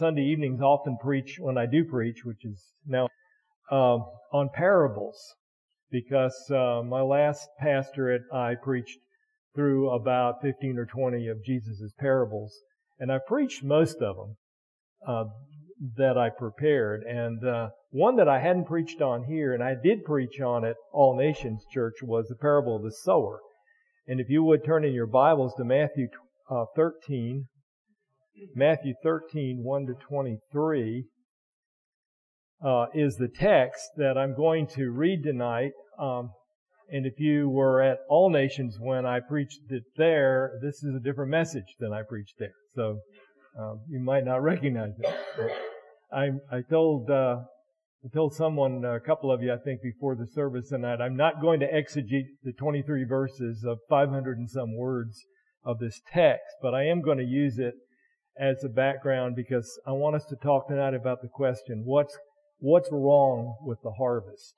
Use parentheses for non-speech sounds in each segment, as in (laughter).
Sunday evenings often preach, when I do preach, which is now, um, on parables. Because uh, my last pastorate, I preached through about 15 or 20 of Jesus' parables. And I preached most of them uh, that I prepared. And uh, one that I hadn't preached on here, and I did preach on at All Nations Church, was the parable of the sower. And if you would turn in your Bibles to Matthew uh, 13, Matthew 13, 1 to 23, uh, is the text that I'm going to read tonight. Um, and if you were at All Nations when I preached it there, this is a different message than I preached there. So um, you might not recognize it. I, I told uh, I told someone, a couple of you, I think, before the service tonight, I'm not going to exegete the 23 verses of 500 and some words of this text, but I am going to use it as a background because I want us to talk tonight about the question, what's, what's wrong with the harvest?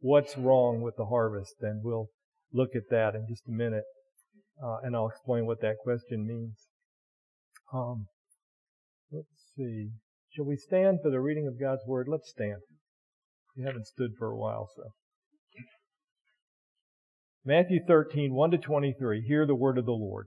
What's wrong with the harvest? And we'll look at that in just a minute, uh, and I'll explain what that question means. Um, let's see. Shall we stand for the reading of God's Word? Let's stand. We haven't stood for a while, so. Matthew 13, 1 to 23. Hear the word of the Lord.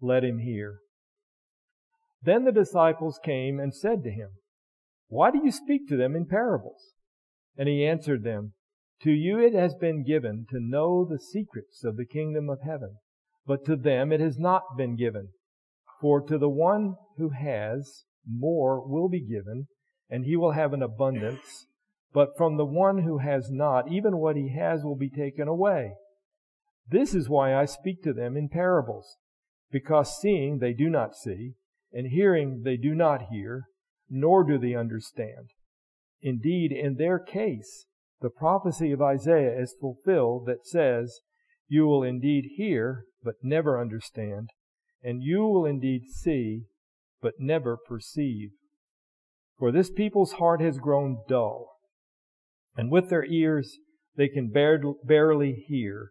let him hear. Then the disciples came and said to him, Why do you speak to them in parables? And he answered them, To you it has been given to know the secrets of the kingdom of heaven, but to them it has not been given. For to the one who has, more will be given, and he will have an abundance. But from the one who has not, even what he has will be taken away. This is why I speak to them in parables because seeing they do not see, and hearing they do not hear, nor do they understand. Indeed, in their case, the prophecy of Isaiah is fulfilled that says, You will indeed hear, but never understand, and you will indeed see, but never perceive. For this people's heart has grown dull, and with their ears they can barely hear,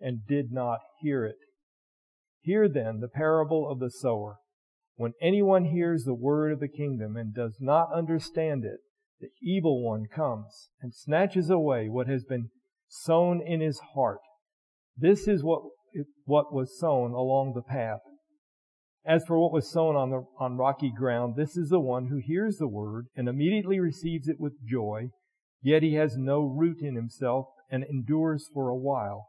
and did not hear it. Hear then the parable of the sower. When anyone hears the word of the kingdom and does not understand it, the evil one comes and snatches away what has been sown in his heart. This is what, what was sown along the path. As for what was sown on the, on rocky ground, this is the one who hears the word and immediately receives it with joy, yet he has no root in himself and endures for a while.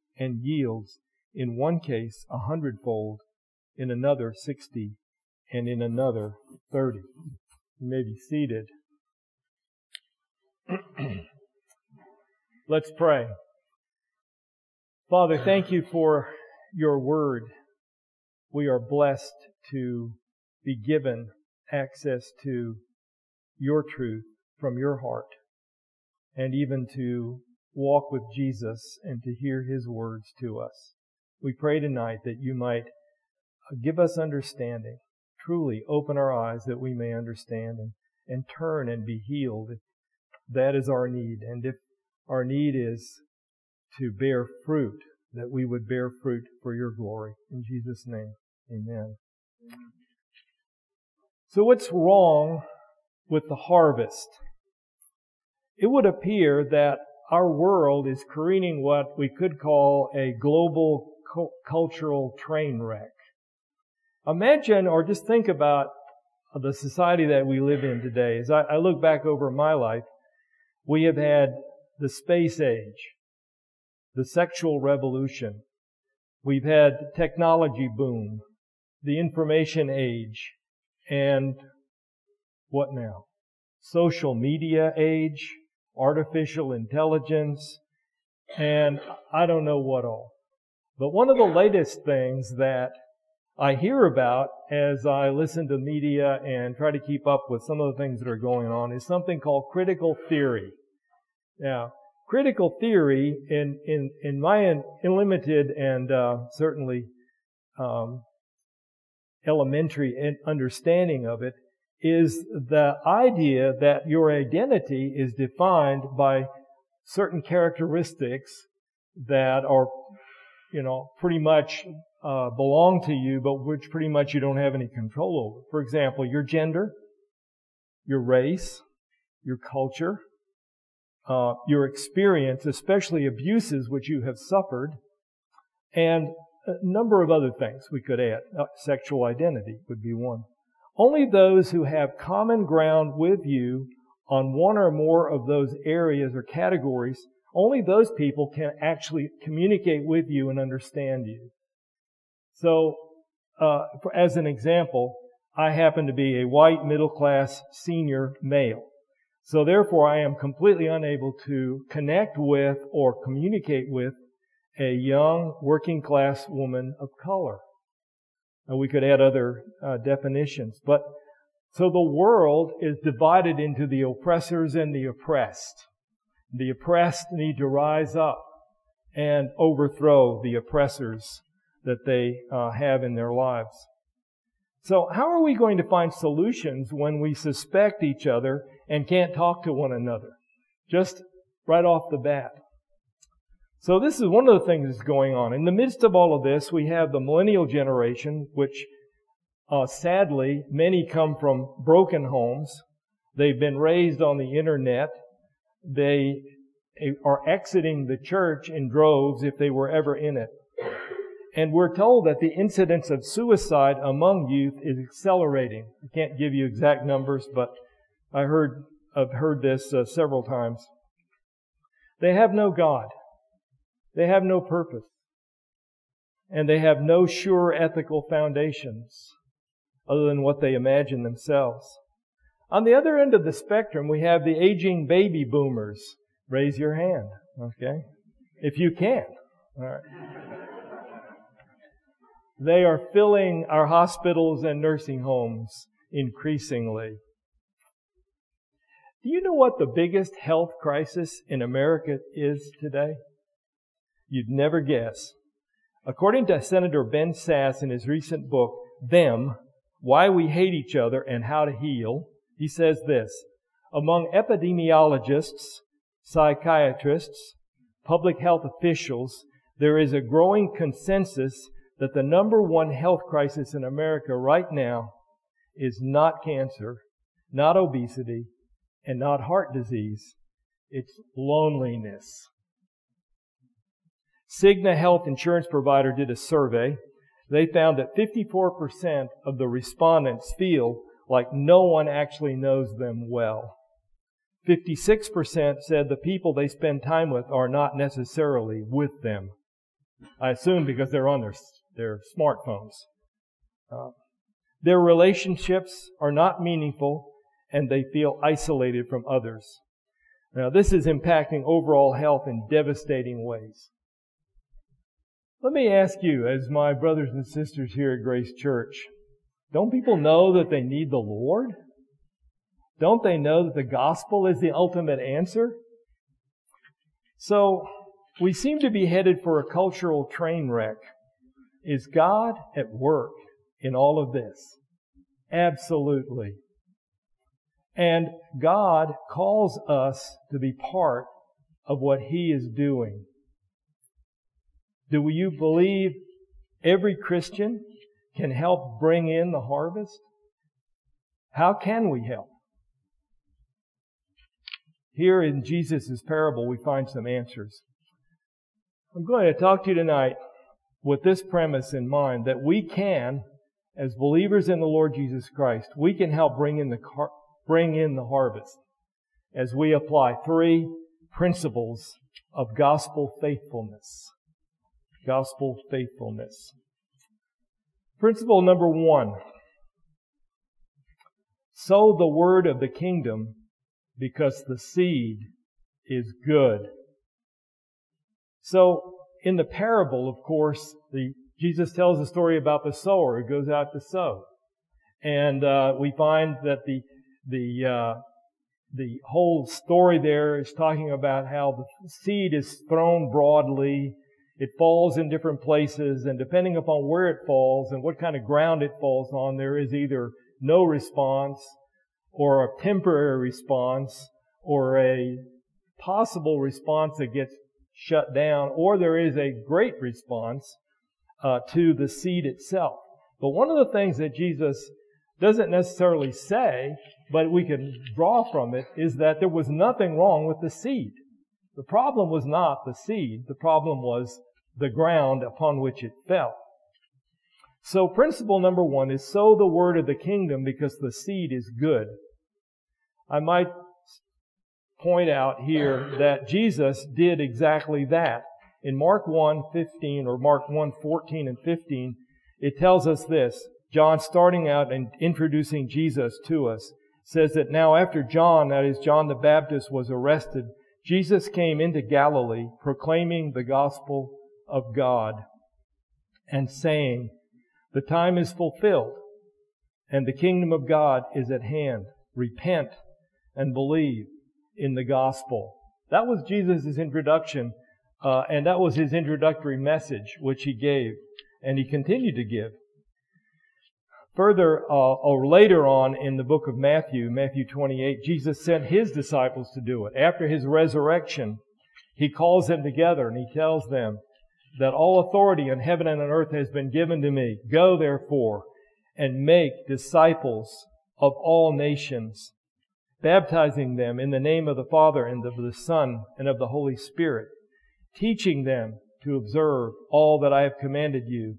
and yields in one case a hundredfold, in another sixty, and in another thirty. You may be seated. (clears throat) Let's pray. Father, thank you for your word. We are blessed to be given access to your truth from your heart and even to walk with Jesus and to hear his words to us. We pray tonight that you might give us understanding, truly open our eyes that we may understand and, and turn and be healed. That is our need. And if our need is to bear fruit, that we would bear fruit for your glory. In Jesus' name, amen. So what's wrong with the harvest? It would appear that our world is careening what we could call a global cultural train wreck. Imagine or just think about the society that we live in today. As I, I look back over my life, we have had the space age, the sexual revolution. We've had technology boom, the information age, and what now? Social media age, artificial intelligence, and I don't know what all. But one of the latest things that I hear about as I listen to media and try to keep up with some of the things that are going on is something called critical theory. Now, critical theory, in in in my limited and uh, certainly um, elementary understanding of it, is the idea that your identity is defined by certain characteristics that are, you know, pretty much uh, belong to you, but which pretty much you don't have any control over. For example, your gender, your race, your culture, uh, your experience, especially abuses which you have suffered, and a number of other things we could add. Uh, sexual identity would be one. Only those who have common ground with you on one or more of those areas or categories, only those people can actually communicate with you and understand you. So, uh, as an example, I happen to be a white middle class senior male. So therefore I am completely unable to connect with or communicate with a young working class woman of color. And we could add other uh, definitions. But so the world is divided into the oppressors and the oppressed. The oppressed need to rise up and overthrow the oppressors that they uh, have in their lives. So how are we going to find solutions when we suspect each other and can't talk to one another? Just right off the bat. So this is one of the things that's going on. In the midst of all of this, we have the millennial generation, which uh, sadly many come from broken homes. They've been raised on the internet. They are exiting the church in droves if they were ever in it. And we're told that the incidence of suicide among youth is accelerating. I can't give you exact numbers, but I heard, I've heard this uh, several times. They have no God. They have no purpose. And they have no sure ethical foundations other than what they imagine themselves. On the other end of the spectrum, we have the aging baby boomers. Raise your hand, okay? If you can. All right. They are filling our hospitals and nursing homes increasingly. Do you know what the biggest health crisis in America is today? You'd never guess. According to Senator Ben Sasse in his recent book, Them, Why We Hate Each Other and How to Heal, he says this, among epidemiologists, psychiatrists, public health officials, there is a growing consensus that the number one health crisis in America right now is not cancer, not obesity, and not heart disease. It's loneliness. Cigna Health Insurance Provider did a survey. They found that 54% of the respondents feel like no one actually knows them well. 56% said the people they spend time with are not necessarily with them. I assume because they're on their their smartphones. Uh, their relationships are not meaningful and they feel isolated from others. Now, this is impacting overall health in devastating ways. Let me ask you, as my brothers and sisters here at Grace Church, don't people know that they need the Lord? Don't they know that the gospel is the ultimate answer? So, we seem to be headed for a cultural train wreck. Is God at work in all of this? Absolutely. And God calls us to be part of what He is doing. Do you believe every Christian can help bring in the harvest? How can we help? Here in Jesus' parable, we find some answers. I'm going to talk to you tonight with this premise in mind that we can, as believers in the Lord Jesus Christ, we can help bring in the, car- bring in the harvest as we apply three principles of gospel faithfulness. Gospel faithfulness. Principle number one. Sow the word of the kingdom because the seed is good. So, in the parable, of course, the, Jesus tells a story about the sower who goes out to sow. And uh, we find that the, the, uh, the whole story there is talking about how the seed is thrown broadly. It falls in different places, and depending upon where it falls and what kind of ground it falls on, there is either no response or a temporary response or a possible response that gets shut down, or there is a great response uh, to the seed itself. But one of the things that Jesus doesn't necessarily say, but we can draw from it, is that there was nothing wrong with the seed. The problem was not the seed, the problem was the ground upon which it fell. So principle number one is sow the word of the kingdom because the seed is good. I might point out here that Jesus did exactly that. In Mark 1, 15 or Mark 1, 14 and 15, it tells us this. John starting out and introducing Jesus to us says that now after John, that is John the Baptist was arrested, Jesus came into Galilee proclaiming the gospel of God and saying, the time is fulfilled and the kingdom of God is at hand. Repent and believe in the gospel. That was Jesus' introduction, uh, and that was his introductory message, which he gave, and he continued to give. Further, uh, or later on in the book of Matthew, Matthew 28, Jesus sent his disciples to do it. After his resurrection, he calls them together and he tells them that all authority in heaven and on earth has been given to me. Go therefore and make disciples of all nations, baptizing them in the name of the Father and of the Son and of the Holy Spirit, teaching them to observe all that I have commanded you.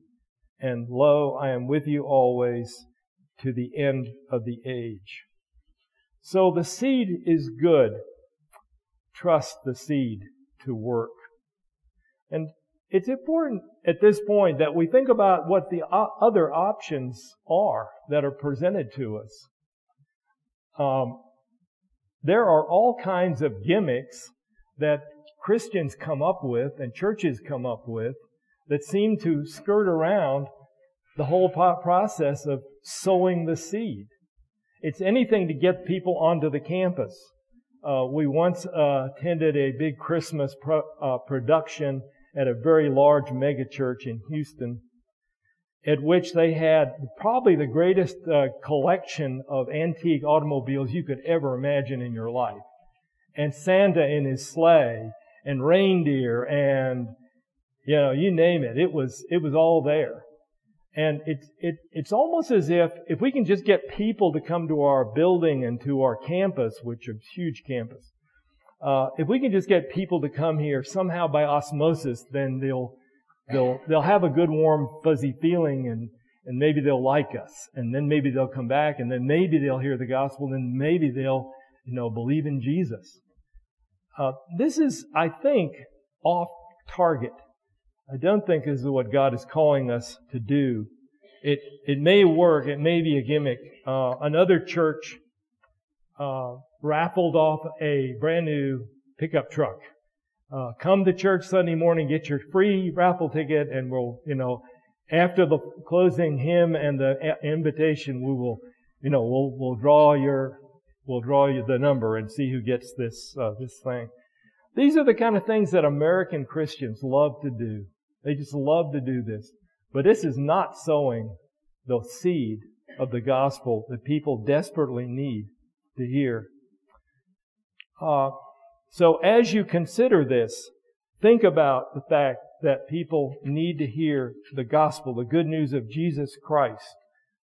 And lo, I am with you always to the end of the age. So the seed is good. Trust the seed to work. And it's important at this point that we think about what the other options are that are presented to us. Um, there are all kinds of gimmicks that Christians come up with and churches come up with that seem to skirt around the whole process of sowing the seed. It's anything to get people onto the campus. Uh, we once uh, attended a big Christmas pro- uh, production at a very large megachurch in Houston at which they had probably the greatest uh, collection of antique automobiles you could ever imagine in your life. And Santa in his sleigh and reindeer and, you know, you name it. It was, it was all there. And it's, it, it's almost as if, if we can just get people to come to our building and to our campus, which is a huge campus, uh, if we can just get people to come here somehow by osmosis, then they'll, they'll, they'll have a good, warm, fuzzy feeling and, and maybe they'll like us. And then maybe they'll come back and then maybe they'll hear the gospel and maybe they'll, you know, believe in Jesus. Uh, this is, I think, off target. I don't think this is what God is calling us to do. It, it may work. It may be a gimmick. Uh, another church, uh, raffled off a brand new pickup truck. Uh, come to church Sunday morning, get your free raffle ticket, and we'll, you know, after the closing hymn and the invitation, we will, you know, we'll we'll draw your, we'll draw you the number and see who gets this uh, this thing. These are the kind of things that American Christians love to do. They just love to do this. But this is not sowing the seed of the gospel that people desperately need to hear. Uh, so as you consider this, think about the fact that people need to hear the gospel, the good news of Jesus Christ,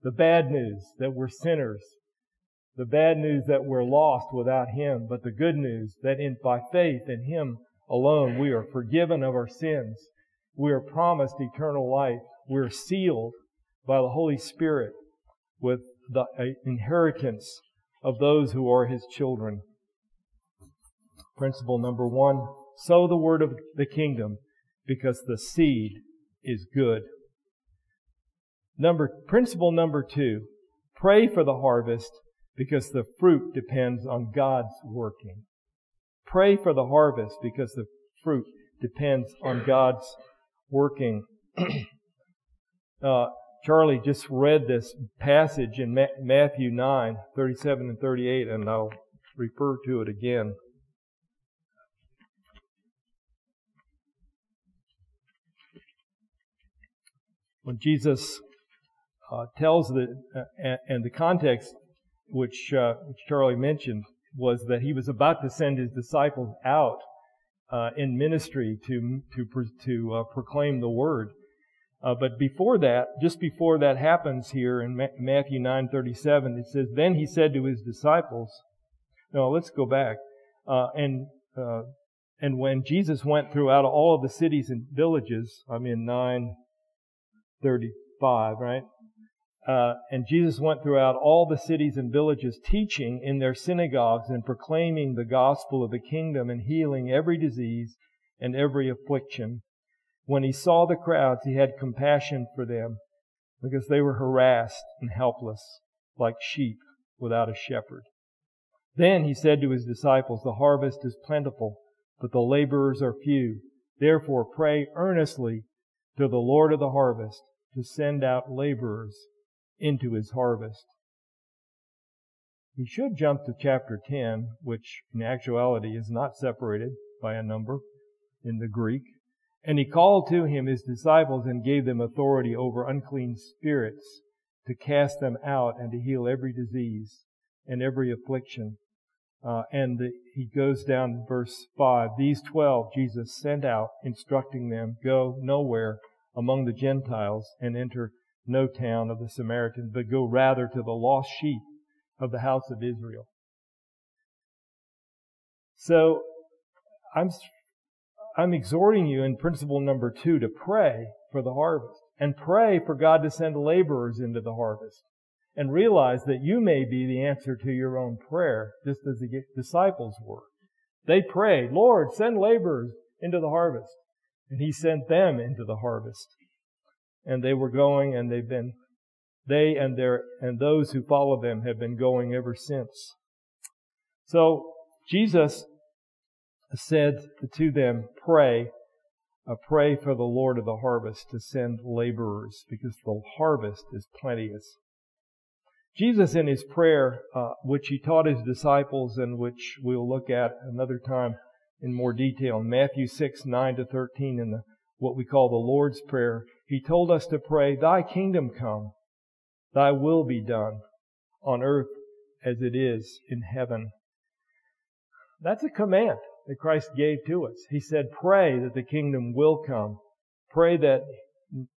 the bad news that we're sinners, the bad news that we're lost without Him, but the good news that in, by faith in Him alone we are forgiven of our sins. We are promised eternal life. We're sealed by the Holy Spirit with the inheritance of those who are His children. Principle number one, sow the word of the kingdom because the seed is good. Number, principle number two, pray for the harvest because the fruit depends on God's working. Pray for the harvest because the fruit depends on God's working. (clears throat) uh, Charlie just read this passage in Matthew 9, 37 and 38, and I'll refer to it again. When Jesus uh, tells the uh, and the context which uh, which Charlie mentioned was that he was about to send his disciples out uh, in ministry to to to uh, proclaim the word. Uh, but before that, just before that happens here in Ma- Matthew 9:37, it says, "Then he said to his disciples." No, let's go back. and and when Jesus went throughout all of the cities and villages, I'm in 9 35, right? Uh, and Jesus went throughout all the cities and villages, teaching in their synagogues and proclaiming the gospel of the kingdom and healing every disease and every affliction. When he saw the crowds, he had compassion for them because they were harassed and helpless like sheep without a shepherd. Then he said to his disciples, The harvest is plentiful, but the laborers are few. Therefore pray earnestly to the Lord of the harvest to send out laborers into his harvest. He should jump to chapter 10, which in actuality is not separated by a number in the Greek. And he called to him his disciples and gave them authority over unclean spirits to cast them out and to heal every disease and every affliction. Uh, and the, he goes down to verse 5. These twelve Jesus sent out, instructing them, Go nowhere among the Gentiles and enter no town of the Samaritans, but go rather to the lost sheep of the house of Israel. So I'm, I'm exhorting you in principle number two to pray for the harvest and pray for God to send laborers into the harvest and realize that you may be the answer to your own prayer, just as the disciples were. They prayed, Lord, send laborers into the harvest. And he sent them into the harvest. And they were going and they've been, they and their, and those who follow them have been going ever since. So Jesus said to them, pray, uh, pray for the Lord of the harvest to send laborers because the harvest is plenteous. Jesus in his prayer, uh, which he taught his disciples and which we'll look at another time, in more detail. In Matthew 6, 9 to 13, in the, what we call the Lord's Prayer, He told us to pray, Thy kingdom come, Thy will be done on earth as it is in heaven. That's a command that Christ gave to us. He said, pray that the kingdom will come. Pray that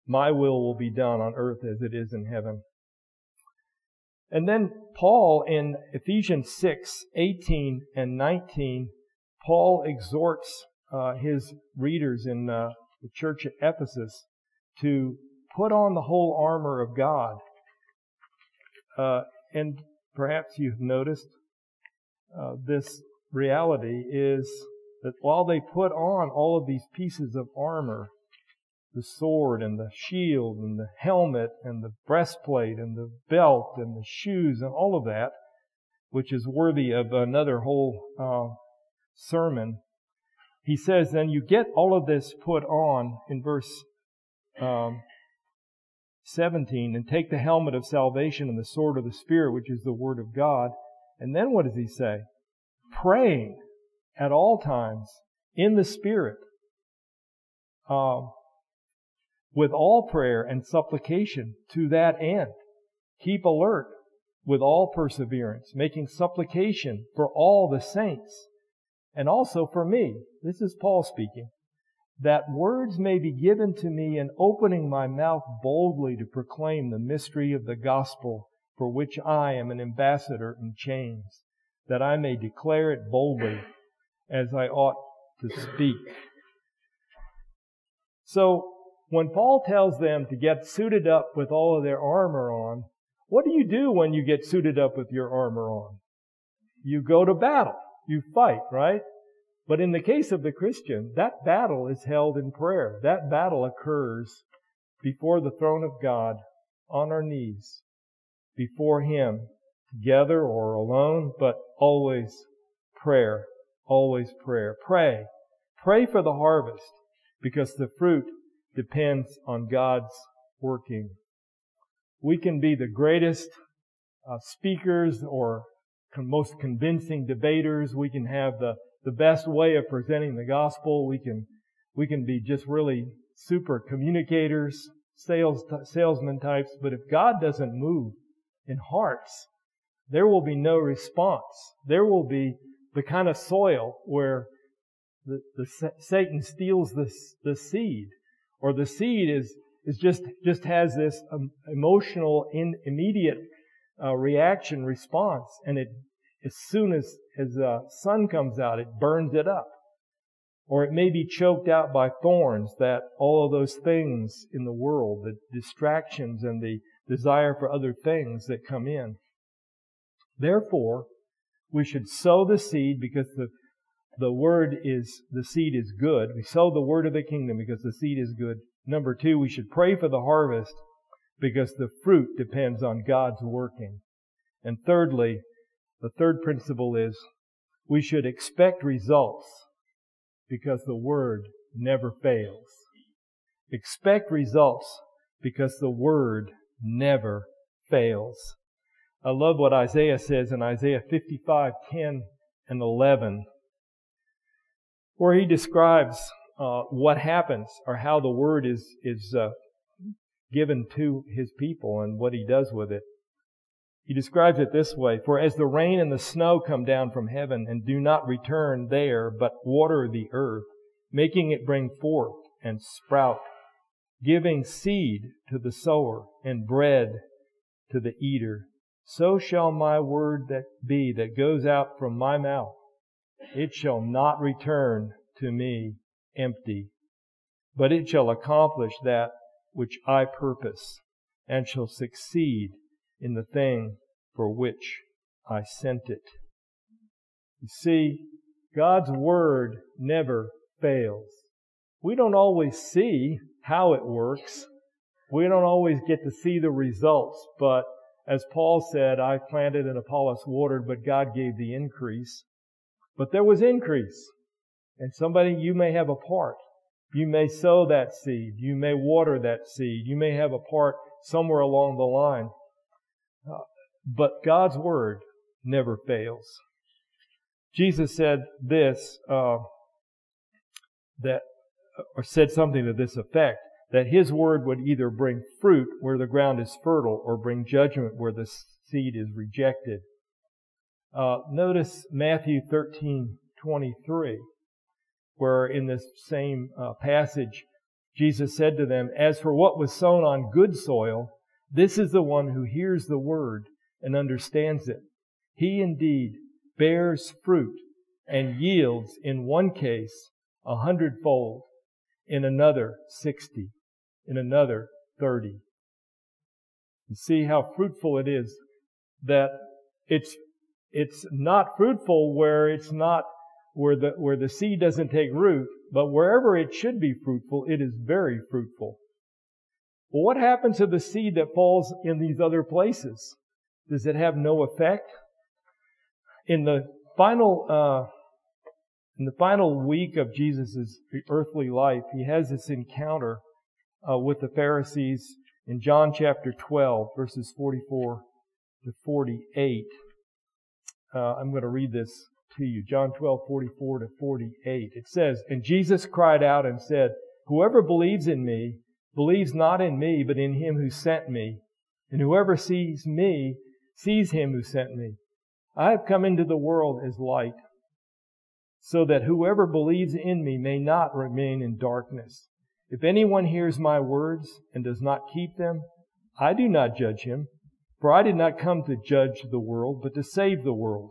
my will will be done on earth as it is in heaven. And then Paul in Ephesians 6, 18 and 19 Paul exhorts uh, his readers in uh, the church at Ephesus to put on the whole armor of God. Uh, and perhaps you've noticed uh, this reality is that while they put on all of these pieces of armor, the sword and the shield and the helmet and the breastplate and the belt and the shoes and all of that, which is worthy of another whole uh, sermon. He says, then you get all of this put on in verse um, 17, and take the helmet of salvation and the sword of the Spirit, which is the Word of God. And then what does he say? Praying at all times in the Spirit, uh, with all prayer and supplication to that end. Keep alert with all perseverance, making supplication for all the saints, and also for me. This is Paul speaking. That words may be given to me in opening my mouth boldly to proclaim the mystery of the gospel for which I am an ambassador in chains, that I may declare it boldly as I ought to speak. So, when Paul tells them to get suited up with all of their armor on, what do you do when you get suited up with your armor on? You go to battle. You fight, right? But in the case of the Christian, that battle is held in prayer. That battle occurs before the throne of God on our knees, before Him, together or alone, but always prayer, always prayer. Pray. Pray for the harvest because the fruit depends on God's working we can be the greatest uh, speakers or most convincing debaters. We can have the, the best way of presenting the gospel. We can, we can be just really super communicators, sales, salesman types. But if God doesn't move in hearts, there will be no response. There will be the kind of soil where the, the Satan steals the, the seed, or the seed is is just just has this um, emotional, in, immediate uh, reaction response, and it as soon as as the uh, sun comes out, it burns it up, or it may be choked out by thorns. That all of those things in the world, the distractions and the desire for other things that come in. Therefore, we should sow the seed because the the word is the seed is good. We sow the word of the kingdom because the seed is good. Number two, we should pray for the harvest because the fruit depends on God's working. And thirdly, the third principle is we should expect results because the word never fails. Expect results because the word never fails. I love what Isaiah says in Isaiah 55, 10 and 11, where he describes uh, what happens or how the word is is uh, given to his people and what he does with it. He describes it this way, for as the rain and the snow come down from heaven and do not return there, but water the earth, making it bring forth and sprout, giving seed to the sower and bread to the eater, so shall my word that be that goes out from my mouth. It shall not return to me empty, but it shall accomplish that which I purpose, and shall succeed in the thing for which I sent it. You see, God's Word never fails. We don't always see how it works. We don't always get to see the results, but as Paul said, I planted and Apollos watered, but God gave the increase. But there was increase. And somebody, you may have a part. You may sow that seed. You may water that seed. You may have a part somewhere along the line. Uh, but God's word never fails. Jesus said this, uh, that, or said something to this effect, that his word would either bring fruit where the ground is fertile or bring judgment where the seed is rejected. Uh, notice Matthew 13, 23 where in this same uh, passage, Jesus said to them, As for what was sown on good soil, this is the one who hears the word and understands it. He indeed bears fruit and yields in one case a hundredfold, in another sixty, in another thirty. You see how fruitful it is that it's, it's not fruitful where it's not where the, where the seed doesn't take root, but wherever it should be fruitful, it is very fruitful. Well, what happens to the seed that falls in these other places? Does it have no effect? in the final, uh, in the final week of Jesus' earthly life, he has this encounter uh, with the Pharisees in John chapter 12, verses 44 to 48. Uh, I'm going to read this to you. John 12, 44 to 48. It says, And Jesus cried out and said, Whoever believes in me believes not in me, but in him who sent me. And whoever sees me sees him who sent me. I have come into the world as light, so that whoever believes in me may not remain in darkness. If anyone hears my words and does not keep them, I do not judge him, for I did not come to judge the world, but to save the world.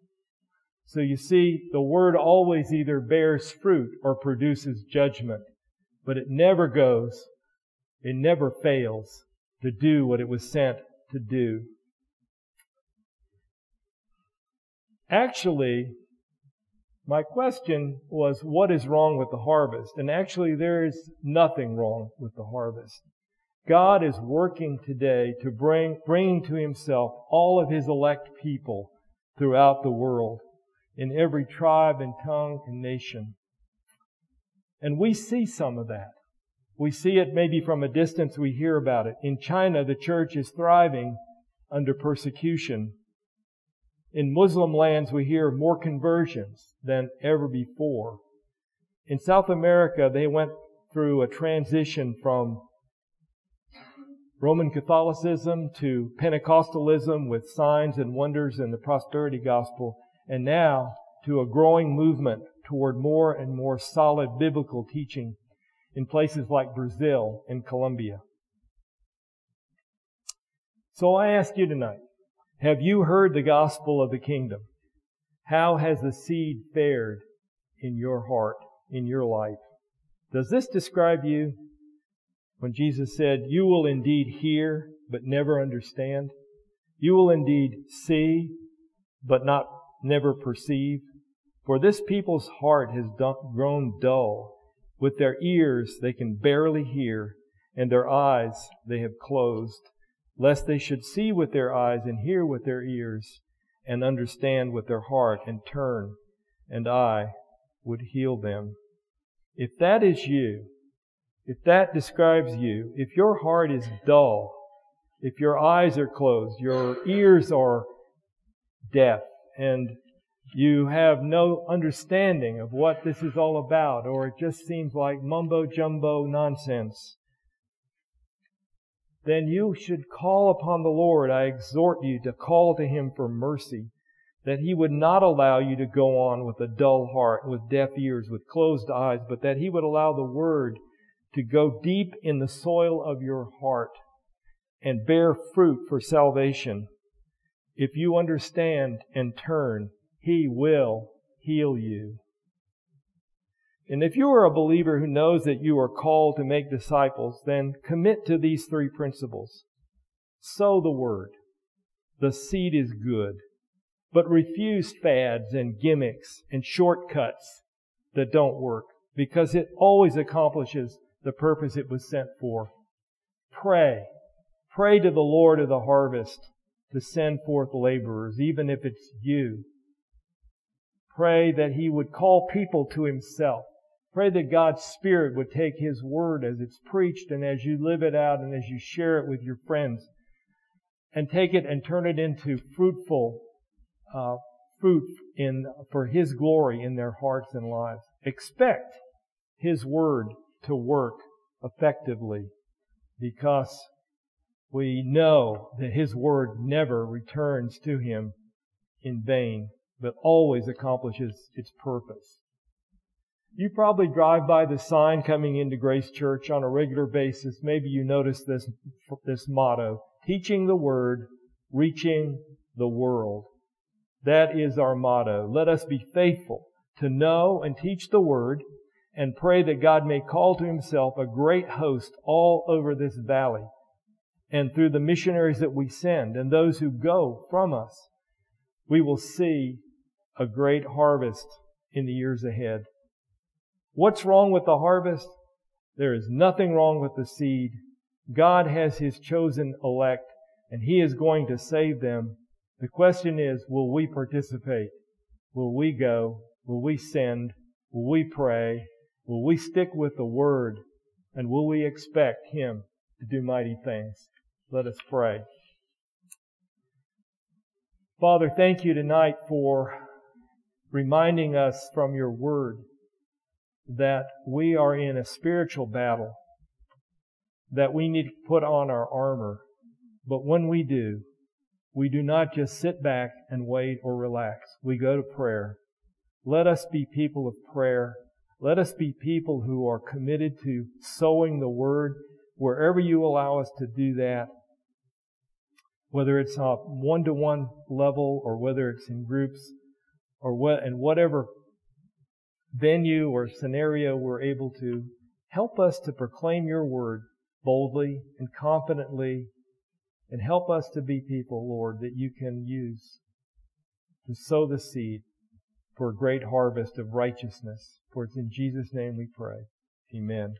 So you see, the word always either bears fruit or produces judgment, but it never goes, it never fails to do what it was sent to do. Actually, my question was, what is wrong with the harvest? And actually, there is nothing wrong with the harvest. God is working today to bring, bring to himself all of his elect people throughout the world, in every tribe and tongue and nation. And we see some of that. We see it maybe from a distance, we hear about it. In China, the church is thriving under persecution in Muslim lands, we hear more conversions than ever before. In South America, they went through a transition from Roman Catholicism to Pentecostalism with signs and wonders and the prosperity gospel, and now to a growing movement toward more and more solid biblical teaching in places like Brazil and Colombia. So I ask you tonight, have you heard the gospel of the kingdom? How has the seed fared in your heart, in your life? Does this describe you? When Jesus said, You will indeed hear, but never understand. You will indeed see, but not never perceive. For this people's heart has grown dull. With their ears they can barely hear, and their eyes they have closed lest they should see with their eyes and hear with their ears and understand with their heart and turn, and I would heal them. If that is you, if that describes you, if your heart is dull, if your eyes are closed, your ears are deaf, and you have no understanding of what this is all about, or it just seems like mumbo jumbo nonsense, then you should call upon the Lord. I exhort you to call to Him for mercy, that He would not allow you to go on with a dull heart, with deaf ears, with closed eyes, but that He would allow the Word to go deep in the soil of your heart and bear fruit for salvation. If you understand and turn, He will heal you. And if you are a believer who knows that you are called to make disciples, then commit to these three principles. Sow the word. The seed is good. But refuse fads and gimmicks and shortcuts that don't work because it always accomplishes the purpose it was sent for. Pray. Pray to the Lord of the harvest to send forth laborers, even if it's you. Pray that He would call people to Himself Pray that God's Spirit would take His Word as it's preached and as you live it out and as you share it with your friends and take it and turn it into fruitful uh, fruit in for His glory in their hearts and lives. Expect His Word to work effectively because we know that His Word never returns to Him in vain, but always accomplishes its purpose. You probably drive by the sign coming into Grace Church on a regular basis. Maybe you notice this, this motto, teaching the word, reaching the world. That is our motto. Let us be faithful to know and teach the word and pray that God may call to himself a great host all over this valley and through the missionaries that we send and those who go from us, we will see a great harvest in the years ahead. What's wrong with the harvest? There is nothing wrong with the seed. God has His chosen elect and He is going to save them. The question is, will we participate? Will we go? Will we send? Will we pray? Will we stick with the Word? And will we expect Him to do mighty things? Let us pray. Father, thank you tonight for reminding us from your Word that we are in a spiritual battle, that we need to put on our armor. But when we do, we do not just sit back and wait or relax. We go to prayer. Let us be people of prayer. Let us be people who are committed to sowing the word wherever you allow us to do that. Whether it's a one-to-one level or whether it's in groups or what, and whatever venue or scenario we're able to, help us to proclaim your word boldly and confidently and help us to be people, Lord, that you can use to sow the seed for a great harvest of righteousness. For it's in Jesus' name we pray. Amen.